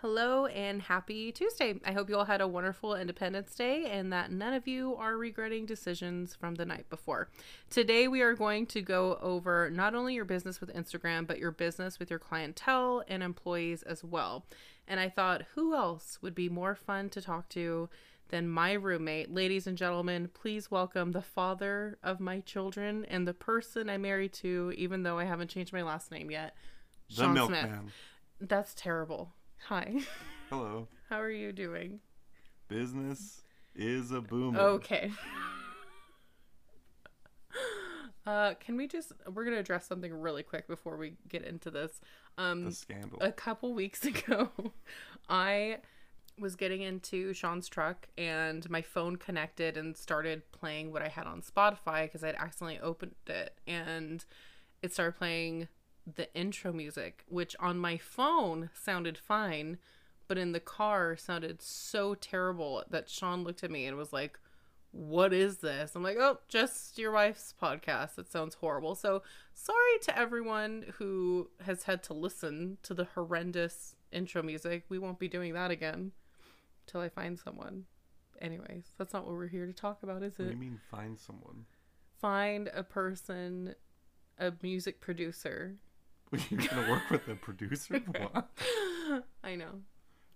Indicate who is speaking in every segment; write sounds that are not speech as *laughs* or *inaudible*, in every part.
Speaker 1: Hello and happy Tuesday. I hope you all had a wonderful Independence Day and that none of you are regretting decisions from the night before. Today, we are going to go over not only your business with Instagram, but your business with your clientele and employees as well. And I thought, who else would be more fun to talk to than my roommate? Ladies and gentlemen, please welcome the father of my children and the person I married to, even though I haven't changed my last name yet.
Speaker 2: The
Speaker 1: Sean
Speaker 2: milkman.
Speaker 1: Smith. That's terrible. Hi.
Speaker 2: Hello. *laughs*
Speaker 1: How are you doing?
Speaker 2: Business is a boom.
Speaker 1: Okay. *laughs* Uh, can we just we're gonna address something really quick before we get into this. Um
Speaker 2: The scandal.
Speaker 1: a couple weeks *laughs* ago, I was getting into Sean's truck and my phone connected and started playing what I had on Spotify because I'd accidentally opened it and it started playing the intro music, which on my phone sounded fine, but in the car sounded so terrible that Sean looked at me and was like, what is this? I'm like, oh, just your wife's podcast. It sounds horrible. So sorry to everyone who has had to listen to the horrendous intro music. We won't be doing that again till I find someone. Anyways, that's not what we're here to talk about, is
Speaker 2: what do
Speaker 1: it?
Speaker 2: you mean find someone?
Speaker 1: Find a person, a music producer. *laughs*
Speaker 2: You're gonna work with a producer? *laughs* What?
Speaker 1: I know.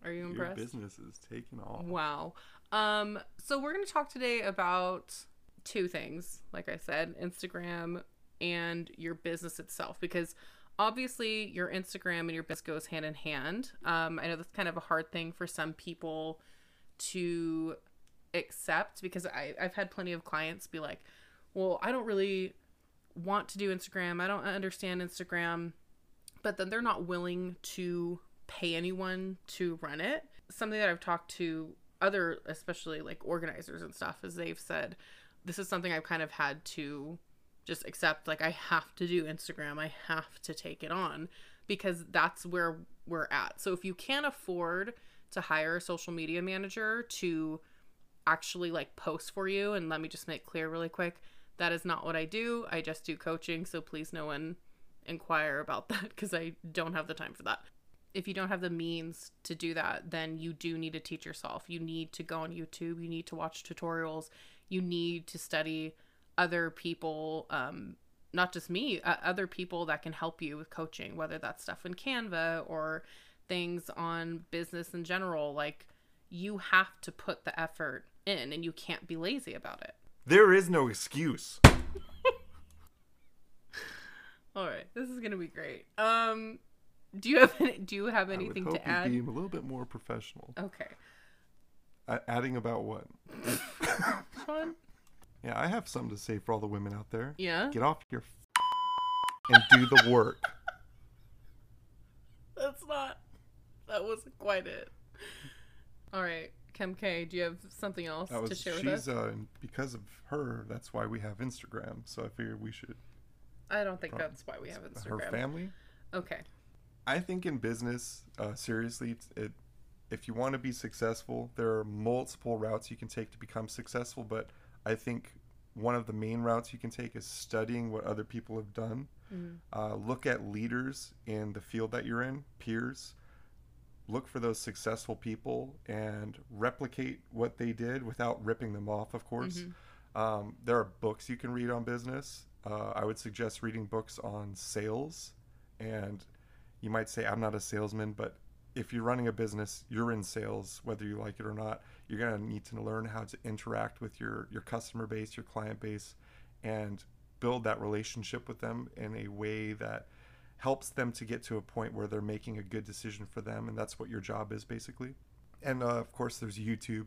Speaker 1: Are you impressed?
Speaker 2: Your business is taking off.
Speaker 1: Wow. Um, so we're going to talk today about two things, like I said, Instagram and your business itself, because obviously your Instagram and your business goes hand in hand. Um, I know that's kind of a hard thing for some people to accept because I, I've had plenty of clients be like, well, I don't really want to do Instagram. I don't understand Instagram. But then they're not willing to pay anyone to run it. Something that I've talked to other, especially like organizers and stuff, is they've said, this is something I've kind of had to just accept. Like, I have to do Instagram, I have to take it on because that's where we're at. So if you can't afford to hire a social media manager to actually like post for you, and let me just make clear really quick, that is not what I do. I just do coaching. So please, no one inquire about that *laughs* because I don't have the time for that. If you don't have the means to do that, then you do need to teach yourself. You need to go on YouTube. You need to watch tutorials. You need to study other people, um, not just me, uh, other people that can help you with coaching, whether that's stuff in Canva or things on business in general. Like, you have to put the effort in and you can't be lazy about it.
Speaker 2: There is no excuse.
Speaker 1: All right, this is gonna be great. Um, do you have any, do you have
Speaker 2: I
Speaker 1: anything
Speaker 2: would hope
Speaker 1: to add?
Speaker 2: be a little bit more professional.
Speaker 1: Okay,
Speaker 2: A- adding about what? *laughs*
Speaker 1: Sean.
Speaker 2: Yeah, I have something to say for all the women out there.
Speaker 1: Yeah,
Speaker 2: Get off your *laughs* and do the work.
Speaker 1: that's not. That wasn't quite it. All right, Kim K. Do you have something else
Speaker 2: That was
Speaker 1: to share with
Speaker 2: she's
Speaker 1: us?
Speaker 2: uh because of her. That's why we have Instagram. So I figured we should.
Speaker 1: I don't think that's why we have Instagram.
Speaker 2: Her family.
Speaker 1: Okay.
Speaker 2: I think in business, uh, seriously, it if you want to be successful, there are multiple routes you can take to become successful. But I think one of the main routes you can take is studying what other people have done.
Speaker 1: Mm.
Speaker 2: Uh, look at leaders in the field that you're in, peers. Look for those successful people and replicate what they did without ripping them off, of course.
Speaker 1: Mhm.
Speaker 2: Um, there are books you can read on business. Uh, I would suggest reading books on sales. And you might say, I'm not a salesman, but if you're running a business, you're in sales, whether you like it or not. You're going to need to learn how to interact with your, your customer base, your client base, and build that relationship with them in a way that helps them to get to a point where they're making a good decision for them. And that's what your job is, basically. And uh, of course, there's YouTube.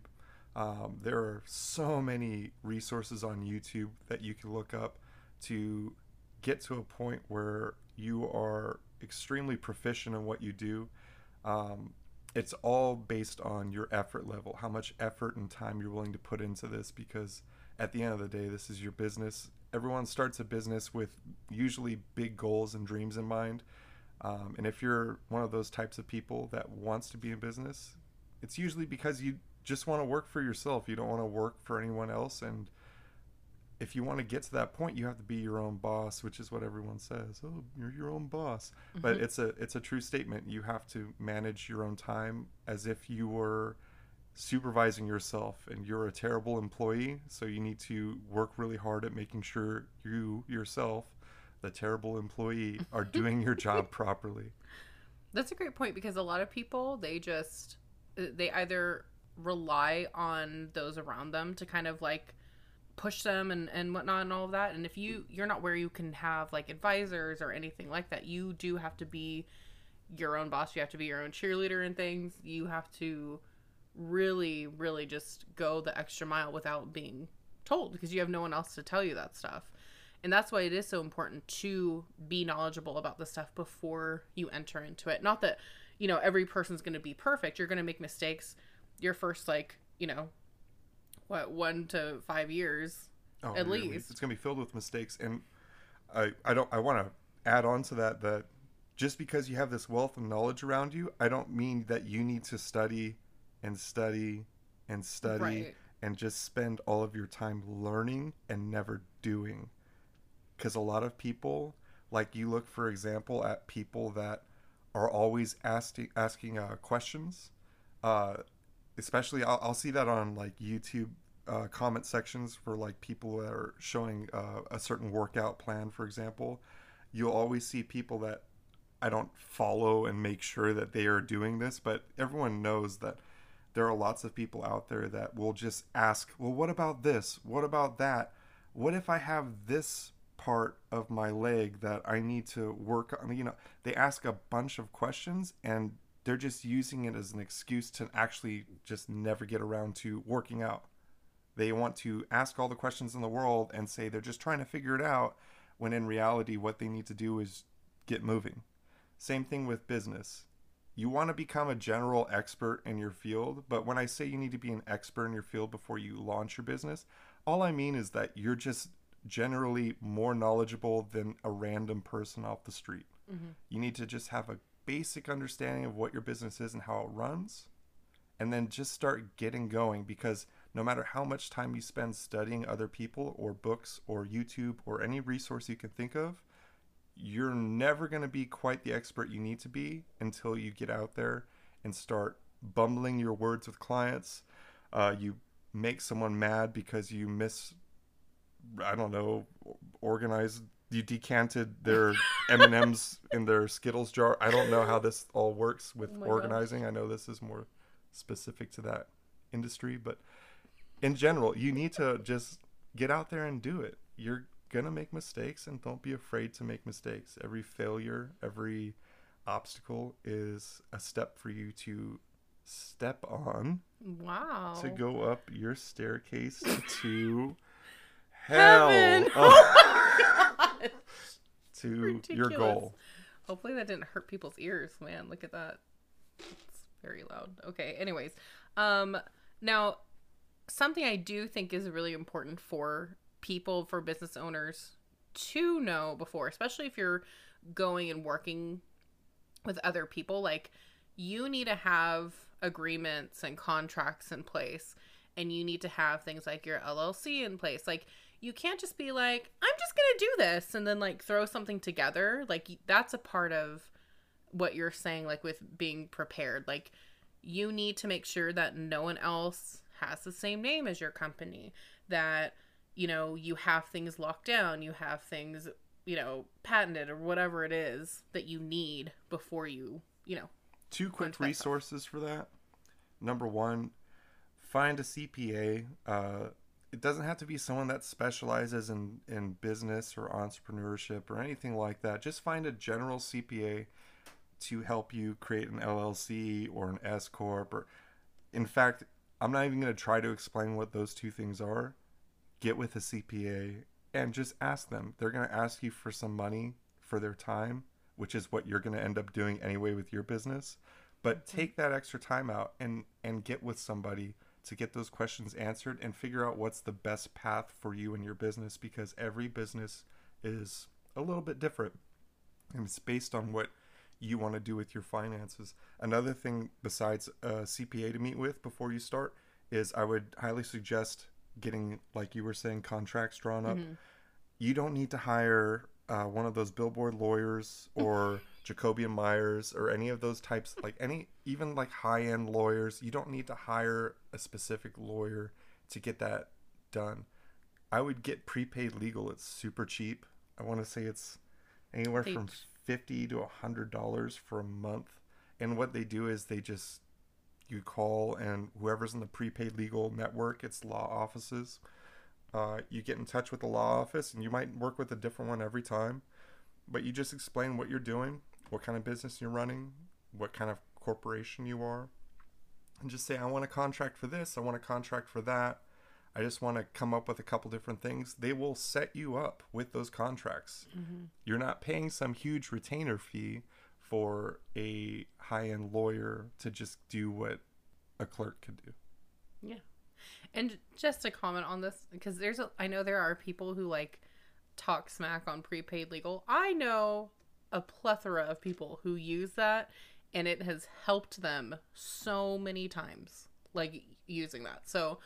Speaker 2: Um, there are so many resources on YouTube that you can look up to get to a point where you are extremely proficient in what you do. Um, it's all based on your effort level, how much effort and time you're willing to put into this, because at the end of the day, this is your business. Everyone starts a business with usually big goals and dreams in mind. Um, and if you're one of those types of people that wants to be in business, it's usually because you just want to work for yourself. You don't want to work for anyone else. And if you want to get to that point, you have to be your own boss, which is what everyone says. Oh, you're your own boss. But mm-hmm. it's a it's a true statement. You have to manage your own time as if you were supervising yourself and you're a terrible employee, so you need to work really hard at making sure you yourself, the terrible employee, are *laughs* doing your job properly.
Speaker 1: That's a great point because a lot of people they just they either rely on those around them to kind of like push them and, and whatnot and all of that. And if you you're not where you can have like advisors or anything like that, you do have to be your own boss. You have to be your own cheerleader and things. You have to really, really just go the extra mile without being told because you have no one else to tell you that stuff. And that's why it is so important to be knowledgeable about the stuff before you enter into it. Not that, you know, every person's going to be perfect. You're going to make mistakes your first, like, you know, what, one to five years
Speaker 2: Oh,
Speaker 1: at
Speaker 2: really?
Speaker 1: least.
Speaker 2: it's going to be filled with mistakes, and I I don't I want to add on to that that just because you have this wealth of knowledge around you, I don't mean that you need to study and study and study
Speaker 1: Right.
Speaker 2: and just spend all of your time learning and never doing. Because a lot of people, like you look for example at people that are always asking asking uh, questions. Uh, especially, I'll, I'll see that on like YouTube uh, comment sections for like people that are showing uh, a certain workout plan, for example. You'll always see people that I don't follow and make sure that they are doing this, but everyone knows that there are lots of people out there that will just ask, well, what about this? What about that? What if I have this part of my leg that I need to work on? You know, they ask a bunch of questions and they're just using it as an excuse to actually just never get around to working out. They want to ask all the questions in the world and say they're just trying to figure it out when in reality, what they need to do is get moving. Same thing with business. You want to become a general expert in your field, but when I say you need to be an expert in your field before you launch your business, all I mean is that you're just generally more knowledgeable than a random person off the street. Mm-hmm. You need to just have a basic understanding of what your business is and how it runs, and then just start getting going because no matter how much time you spend studying other people or books or YouTube or any resource you can think of, you're never going to be quite the expert you need to be until you get out there and start bumbling your words with clients. Uh, you make someone mad because you miss, I don't know, organized. You decanted their M and M's in their Skittles jar. I don't know how this all works with
Speaker 1: Oh my gosh.
Speaker 2: organizing. I know this is more specific to that industry, but in general, you need to just get out there and do it. You're gonna make mistakes, and don't be afraid to make mistakes. Every failure, every obstacle is a step for you to step on
Speaker 1: Wow.
Speaker 2: to go up your staircase to *laughs* hell
Speaker 1: Heaven.
Speaker 2: Oh. To your goal.
Speaker 1: Hopefully that didn't hurt people's ears, man. Look at that. It's very loud. Okay, anyways. Um now something I do think is really important for people for business owners to know before, especially if you're going and working with other people, like you need to have agreements and contracts in place and you need to have things like your LLC in place. Like you can't just be like, I'm just going to do this and then like throw something together. Like that's a part of what you're saying like with being prepared. Like you need to make sure that no one else has the same name as your company, that you know, you have things locked down, you have things, you know, patented or whatever it is that you need before you, you know,
Speaker 2: Two quick
Speaker 1: that stuff.
Speaker 2: resources for that. Number one, find a CPA. Uh, it doesn't have to be someone that specializes in, in business or entrepreneurship or anything like that. Just find a general CPA to help you create an LLC or an S corp. Or, in fact, I'm not even going to try to explain what those two things are. Get with a CPA and just ask them. They're going to ask you for some money for their time, which is what you're going to end up doing anyway with your business. But take that extra time out and and get with somebody to get those questions answered and figure out what's the best path for you and your business because every business is a little bit different and it's based on what you want to do with your finances. Another thing besides a CPA to meet with before you start is I would highly suggest getting, like you were saying, contracts drawn up,
Speaker 1: Mhm.
Speaker 2: you don't need to hire uh, one of those billboard lawyers or *laughs* Jacoby and Meyers or any of those types, like any, even like high end lawyers. You don't need to hire a specific lawyer to get that done. I would get prepaid legal. It's super cheap. I want to say it's anywhere from fifty to a hundred dollars for a month. And what they do is they just you call and whoever's in the prepaid legal network, it's law offices. Uh, you get in touch with the law office, and you might work with a different one every time. But you just explain what you're doing, what kind of business you're running, what kind of corporation you are, and just say, I want a contract for this, I want a contract for that. I just want to come up with a couple different things. They will set you up with those contracts. Mm-hmm. You're not paying some huge retainer fee for a high end lawyer to just do what a clerk could do.
Speaker 1: Yeah. And just to comment on this, because there's a, I know there are people who like talk smack on prepaid legal. I know a plethora of people who use that and it has helped them so many times, like using that. So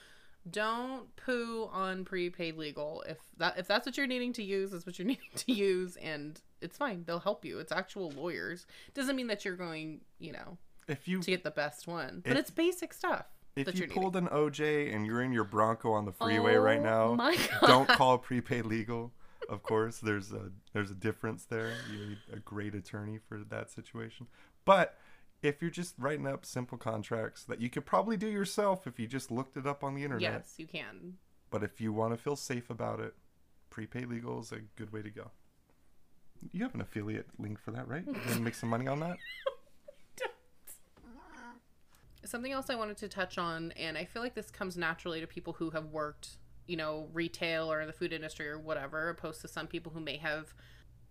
Speaker 1: don't poo on prepaid legal. If that if that's what you're needing to use, is what you're *laughs* needing to use, and it's fine. They'll help you. It's actual lawyers. Doesn't mean that you're going, you know,
Speaker 2: If you
Speaker 1: to get the best one, but it's basic stuff.
Speaker 2: if you
Speaker 1: you're needing.
Speaker 2: pulled an OJ and you're in your Bronco on the freeway right
Speaker 1: Oh
Speaker 2: now,
Speaker 1: my *laughs* God.
Speaker 2: don't call prepaid legal. Of course, there's a there's a difference there. You need a great attorney for that situation. But if you're just writing up simple contracts that you could probably do yourself if you just looked it up on the internet.
Speaker 1: Yes, you can.
Speaker 2: But if you want to feel safe about it, prepaid legal is a good way to go. You have an affiliate link for that, right? You gonna make some money on that? *laughs*
Speaker 1: Something else I wanted to touch on, and I feel like this comes naturally to people who have worked, you know, retail or the food industry or whatever, opposed to some people who may have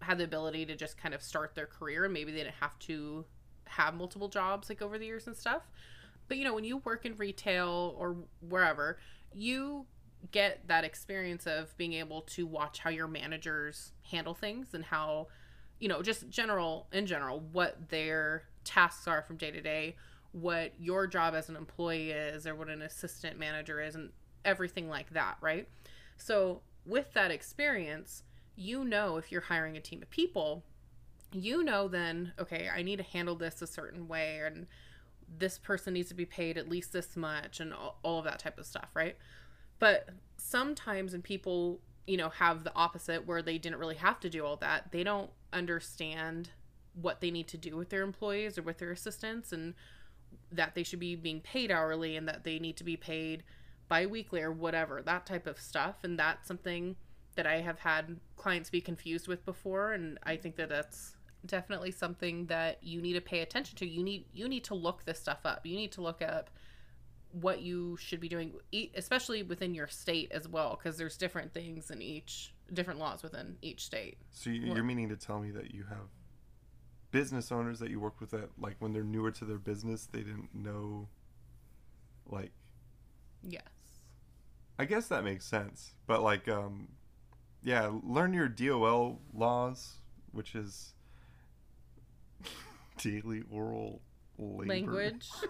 Speaker 1: had the ability to just kind of start their career and maybe they didn't have to have multiple jobs like over the years and stuff. But you know, when you work in retail or wherever, you get that experience of being able to watch how your managers handle things and how, you know, just general in general what their tasks are from day to day, what your job as an employee is or what an assistant manager is and everything like that, right? So, with that experience, you know if you're hiring a team of people, you know then, okay, I need to handle this a certain way and this person needs to be paid at least this much and all, of that type of stuff, right? But sometimes when people, you know, have the opposite where they didn't really have to do all that, they don't understand what they need to do with their employees or with their assistants and that they should be being paid hourly and that they need to be paid bi-weekly or whatever that type of stuff. And that's something that i have had clients be confused with before. And i think that that's definitely something that you need to pay attention to. You need you need to look this stuff up. You need to look up what you should be doing especially within your state as well because there's different things in each different laws within each state.
Speaker 2: So you're meaning to tell me that you have business owners that you work with that, like, when they're newer to their business, they didn't know, like,
Speaker 1: yes
Speaker 2: I guess that makes sense. But like, um, yeah, learn your DOL laws, which is *laughs* daily oral labor.
Speaker 1: language *laughs*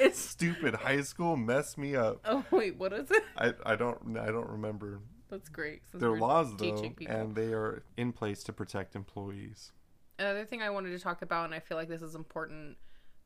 Speaker 1: it's
Speaker 2: Stupid high school messed me up.
Speaker 1: oh wait what is it
Speaker 2: I, I don't I don't remember
Speaker 1: that's great we're
Speaker 2: laws though,
Speaker 1: people.
Speaker 2: and they are in place to protect employees.
Speaker 1: Another thing I wanted to talk about, and I feel like this is important,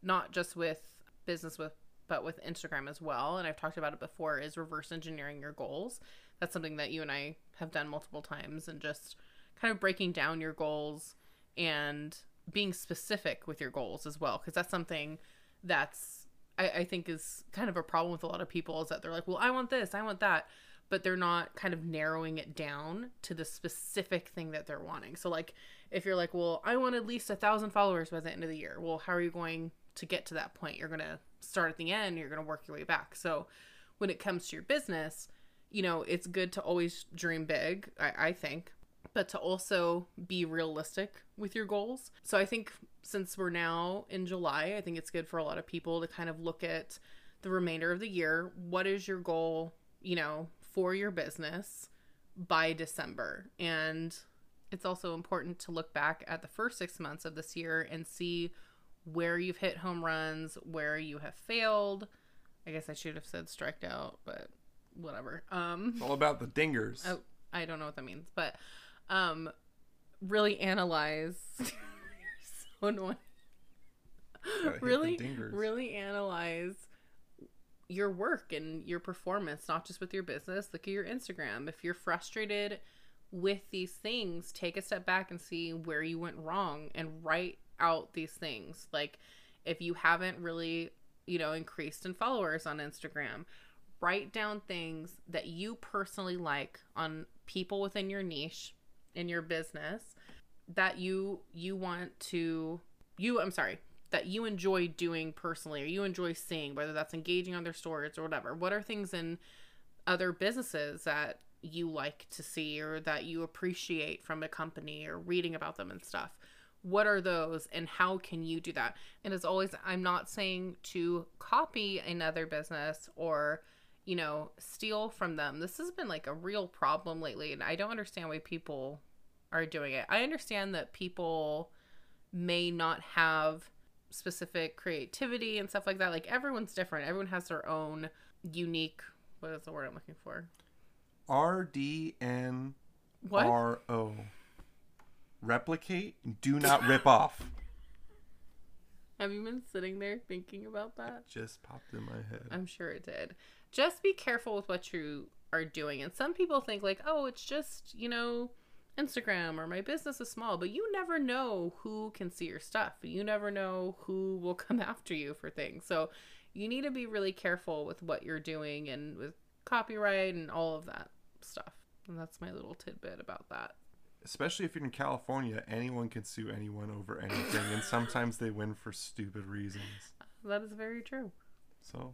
Speaker 1: not just with business with but with Instagram as well, and I've talked about it before, is reverse engineering your goals. That's something that you and I have done multiple times, and just kind of breaking down your goals and being specific with your goals as well, because that's something that's I, I think is kind of a problem with a lot of people is that they're like, well, I want this, I want that, but they're not kind of narrowing it down to the specific thing that they're wanting. So like if you're like, well, I want at least a thousand followers by the end of the year. Well, how are you going to get to that point? You're gonna start at the end. You're gonna work your way back. So when it comes to your business, you know, it's good to always dream big. I, I think, but to also be realistic with your goals. So I think since we're now in July, I think it's good for a lot of people to kind of look at the remainder of the year. What is your goal, you know, for your business by December? And it's also important to look back at the first six months of this year and see where you've hit home runs, where you have failed, I guess I should have said striked out, but whatever. Um,
Speaker 2: It's all about the dingers.
Speaker 1: oh, I don't know what that means, but um, really analyze. *laughs* You're so annoying.
Speaker 2: Gotta hit the
Speaker 1: really,
Speaker 2: dingers.
Speaker 1: really analyze your work and your performance, not just with your business. Look at your Instagram. If you're frustrated with these things, take a step back and see where you went wrong and write out these things. Like if you haven't really, you know, increased in followers on Instagram, write down things that you personally like on people within your niche in your business that you you want to you I'm sorry, that you enjoy doing personally or you enjoy seeing whether that's engaging on their stories or whatever. What are things in other businesses that you like to see or that you appreciate from a company or reading about them and stuff? What are those and how can you do that? And as always, I'm not saying to copy another business or you know, steal from them. This has been like a real problem lately, and I don't understand why people are doing it. I understand that people may not have specific creativity and stuff like that. Like everyone's different. Everyone has their own unique what is the word I'm looking for?
Speaker 2: R D N
Speaker 1: What?
Speaker 2: R O. Replicate. And do not rip off. *laughs*
Speaker 1: Have you been sitting there thinking about that?
Speaker 2: Just popped in my head.
Speaker 1: I'm sure it did. Just be careful with what you are doing. And some people think like, "Oh, it's just, you know, Instagram or my business is small," but you never know who can see your stuff. You never know who will *laughs* come after you for things. So, you need to be really careful with what you're doing and with copyright and all of that stuff. And that's my little tidbit about that.
Speaker 2: Especially if you're in California, anyone can sue anyone over anything, and sometimes they win for stupid reasons. *laughs*
Speaker 1: That is very true.
Speaker 2: So,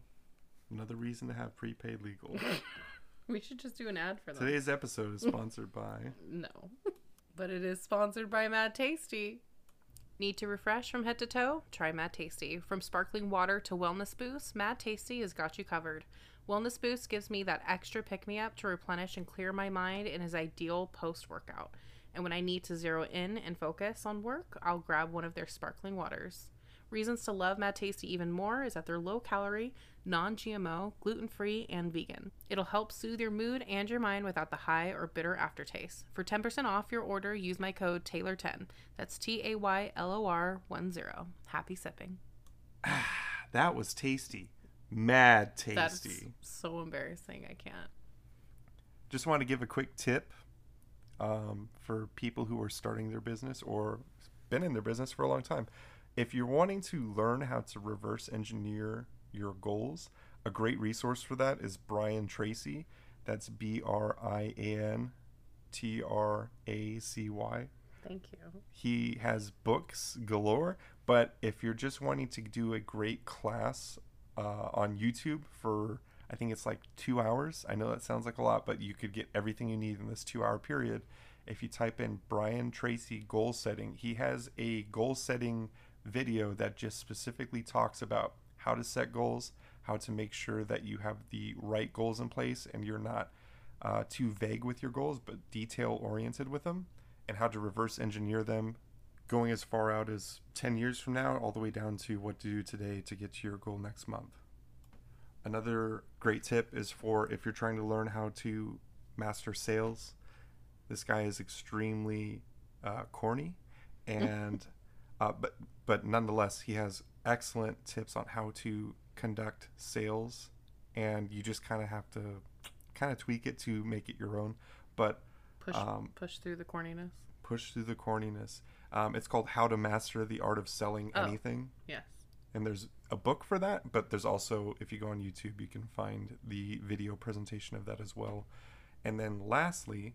Speaker 2: another reason to have prepaid legal. *laughs*
Speaker 1: We should just do an ad for them.
Speaker 2: Today's episode is sponsored by. *laughs*
Speaker 1: No. But it is sponsored by Mad Tasty. Need to refresh from head to toe? Try Mad Tasty. From sparkling water to wellness boost, Mad Tasty has got you covered. Wellness Boost gives me that extra pick me up to replenish and clear my mind and is ideal post workout. And when I need to zero in and focus on work, I'll grab one of their sparkling waters. Reasons to love Mad Tasty even more is that they're low calorie, non GMO, gluten free, and vegan. It'll help soothe your mood and your mind without the high or bitter aftertaste. For 10% off your order, use my code Taylor10. That's T A Y L O R 10. Happy sipping.
Speaker 2: Ah, *sighs* That was tasty. Mad tasty.
Speaker 1: That's
Speaker 2: tasty.
Speaker 1: so embarrassing. I can't.
Speaker 2: Just want to give a quick tip um, for people who are starting their business or been in their business for a long time. If you're wanting to learn how to reverse engineer your goals, a great resource for that is Brian Tracy. That's B R I A N T R A C Y.
Speaker 1: Thank you.
Speaker 2: He has books galore, but if you're just wanting to do a great class uh, on YouTube for, I think it's like two hours. I know that sounds like a lot, but you could get everything you need in this two hour period. If you type in Brian Tracy goal setting, he has a goal setting video that just specifically talks about how to set goals, how to make sure that you have the right goals in place and you're not uh, too vague with your goals, but detail oriented with them, and how to reverse engineer them going as far out as 10 years from now, all the way down to what to do today to get to your goal next month. Another great tip is for if you're trying to learn how to master sales. This guy is extremely uh, corny, and *laughs* uh, but but nonetheless, he has excellent tips on how to conduct sales, and you just kind of have to kind of tweak it to make it your own. But
Speaker 1: Push
Speaker 2: Um,
Speaker 1: push through the corniness.
Speaker 2: push through the corniness. Um, it's called How to Master the Art of Selling
Speaker 1: Oh.
Speaker 2: Anything.
Speaker 1: Yes.
Speaker 2: And there's a book for that, but there's also, if you go on YouTube, you can find the video presentation of that as well. And then lastly,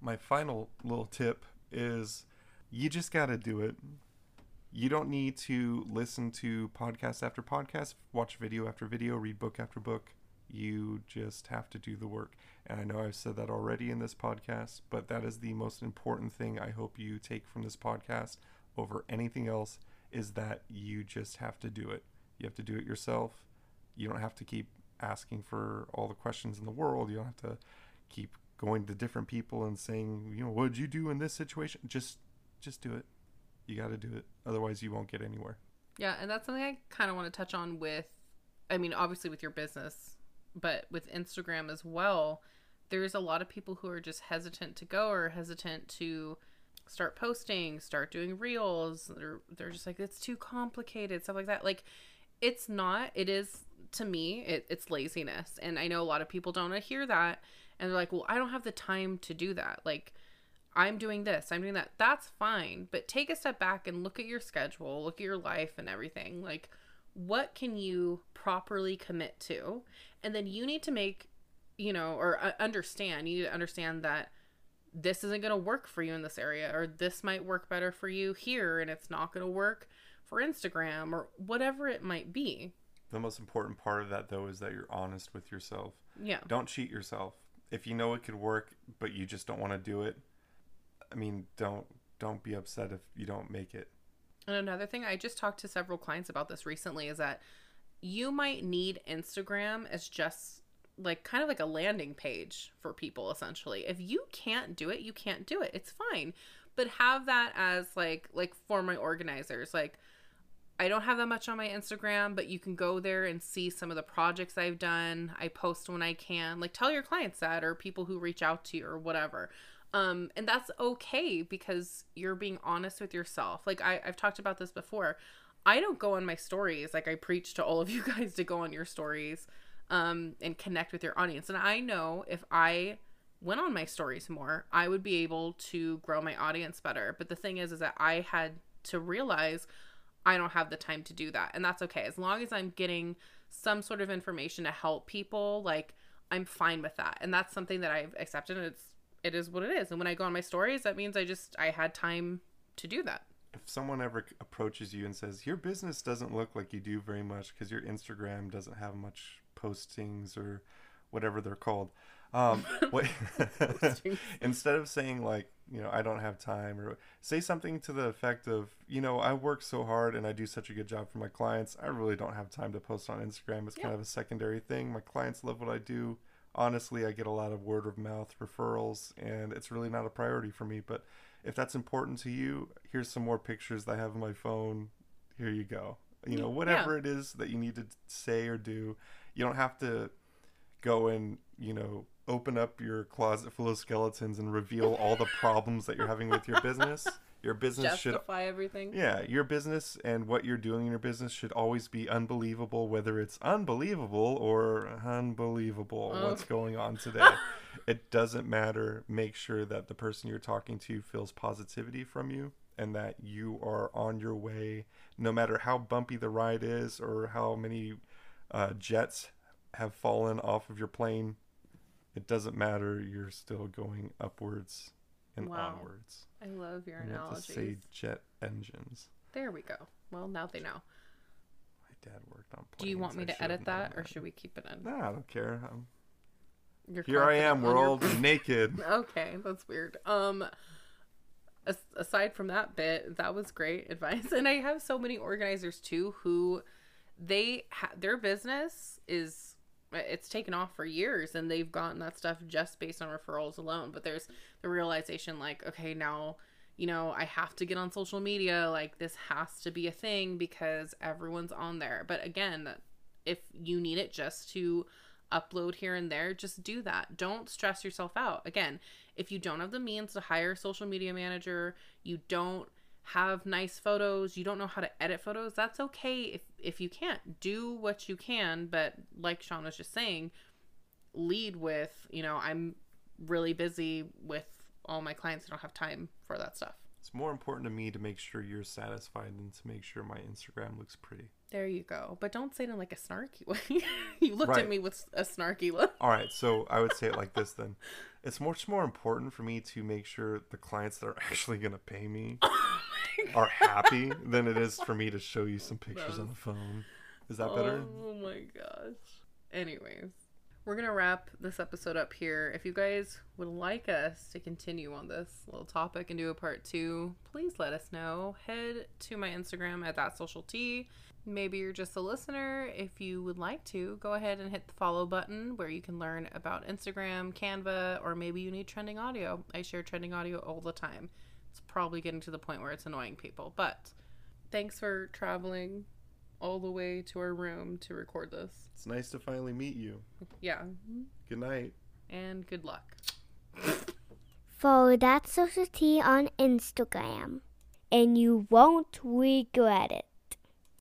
Speaker 2: my final little tip is you just got to do it. You don't need to listen to podcast after podcast, watch video after video, read book after book. You just have to do the work. And I know I've said that already in this podcast, but that is the most important thing I hope you take from this podcast over anything else is that you just have to do it. You have to do it yourself. You don't have to keep asking for all the questions in the world. You don't have to keep going to different people and saying, you know, what did you do in this situation? Just just do it. You got to do it. Otherwise, you won't get anywhere.
Speaker 1: Yeah, and that's something I kind of want to touch on with I mean, obviously with your business, but with Instagram as well, there's a lot of people who are just hesitant to go or hesitant to start posting, start doing reels. They're they're just like it's too complicated, stuff like that. Like it's not. It is to me, it, it's laziness, and I know a lot of people don't hear that, and they're like, well, I don't have the time to do that. Like I'm doing this, I'm doing that. That's fine, but take a step back and look at your schedule, look at your life and everything. Like what can you properly commit to? And then you need to make, you know, or uh, understand, you need to understand that this isn't going to work for you in this area or this might work better for you here and it's not going to work for Instagram or whatever it might be.
Speaker 2: The most important part of that though is that you're honest with yourself.
Speaker 1: Yeah.
Speaker 2: Don't cheat yourself. If you know it could work but you just don't want to do it, I mean, don't don't be upset if you don't make it.
Speaker 1: And another thing, I just talked to several clients about this recently is that you might need Instagram as just like kind of like a landing page for people essentially. If you can't do it, you can't do it. It's fine. But have that as like like for my organizers, like I don't have that much on my Instagram, but you can go there and see some of the projects I've done. I post when I can. Like tell your clients that or people who reach out to you or whatever. Um, and that's okay because you're being honest with yourself. Like I, I've talked about this before. I don't go on my stories. Like I preach to all of you *laughs* guys to go on your stories um, and connect with your audience. And I know if I went on my stories more, I would be able to grow my audience better. But the thing is, is that I had to realize I don't have the time to do that. And that's okay. As long as I'm getting some sort of information to help people, like I'm fine with that. And that's something that I've accepted. And it's it is what it is. And when I go on my stories, that means I just I had time to do that.
Speaker 2: If someone ever approaches you and says your business doesn't look like you do very much because your Instagram doesn't have much postings or whatever they're called, um, *laughs* what, *laughs* instead of saying like you know I don't have time or say something to the effect of you know I work so hard and I do such a good job for my clients, I really don't have time to post on Instagram. It's yeah. kind of a secondary thing. My clients love what I do honestly, I get a lot of word of mouth referrals, and it's really not a priority for me. But if that's important to you, here's some more pictures that I have on my phone. Here you go. You know, whatever yeah. it is that you need to say or do, you don't have to go and, you know, open up your closet full of skeletons and reveal all the problems that you're having with your business. *laughs* Your business
Speaker 1: justify should, everything.
Speaker 2: Yeah, your business and what you're doing in your business should always be unbelievable, whether it's unbelievable or unbelievable oh. what's going on today. *laughs* it doesn't matter. Make sure that the person you're talking to feels positivity from you and that you are on your way, no matter how bumpy the ride is or how many uh, jets have fallen off of your plane. It doesn't matter. You're still going upwards and wow. onwards.
Speaker 1: I love your analogies. To
Speaker 2: say jet engines.
Speaker 1: There we go. Well, now they know.
Speaker 2: My dad worked on.
Speaker 1: Planes. Do you want me to edit that, or should we keep it in?
Speaker 2: No, I don't care. Here I am. We're all *laughs* naked.
Speaker 1: Okay, that's weird. Um, aside from that bit, that was great *laughs* advice, and I have so many organizers too who they ha- their business is Uh, it's taken off for years and they've gotten that stuff just based on referrals alone. But there's the realization like okay now you know i have to get on social media. Like this has to be a thing because everyone's on there. But again if you need it just to upload here and there just do that. Don't stress yourself out. Again if you don't have the means to hire a social media manager you don't have nice photos, you don't know how to edit photos, that's okay if if you can't. Do what you can, but like Sean was just saying, lead with, you know, I'm really busy with all my clients, I don't have time for that stuff.
Speaker 2: It's more important to me to make sure you're satisfied than to make sure my Instagram looks pretty.
Speaker 1: There you go. But don't say it in like a snarky way. *laughs* you looked right. at me with a snarky look.
Speaker 2: All right, so I would say it like this then. It's much more important for me to make sure the clients that are *laughs* actually going to pay me *laughs* are happy than it is for me to show you some pictures on the phone. Is that better?
Speaker 1: Oh my gosh. Anyways, we're going to wrap this episode up here. If you guys would like us to continue on this little topic and do a part two, please let us know. Head to my Instagram at that social tea. Maybe you're just a listener. If you would like to, go ahead and hit the follow button where you can learn about Instagram, Canva, or maybe you need trending audio. I share trending audio all the time it's probably getting to the point where it's annoying people. But thanks for traveling all the way to our room to record this.
Speaker 2: It's nice to finally meet you.
Speaker 1: Yeah.
Speaker 2: Good night.
Speaker 1: And good luck.
Speaker 3: Follow That Social Tea on Instagram, and you won't regret it.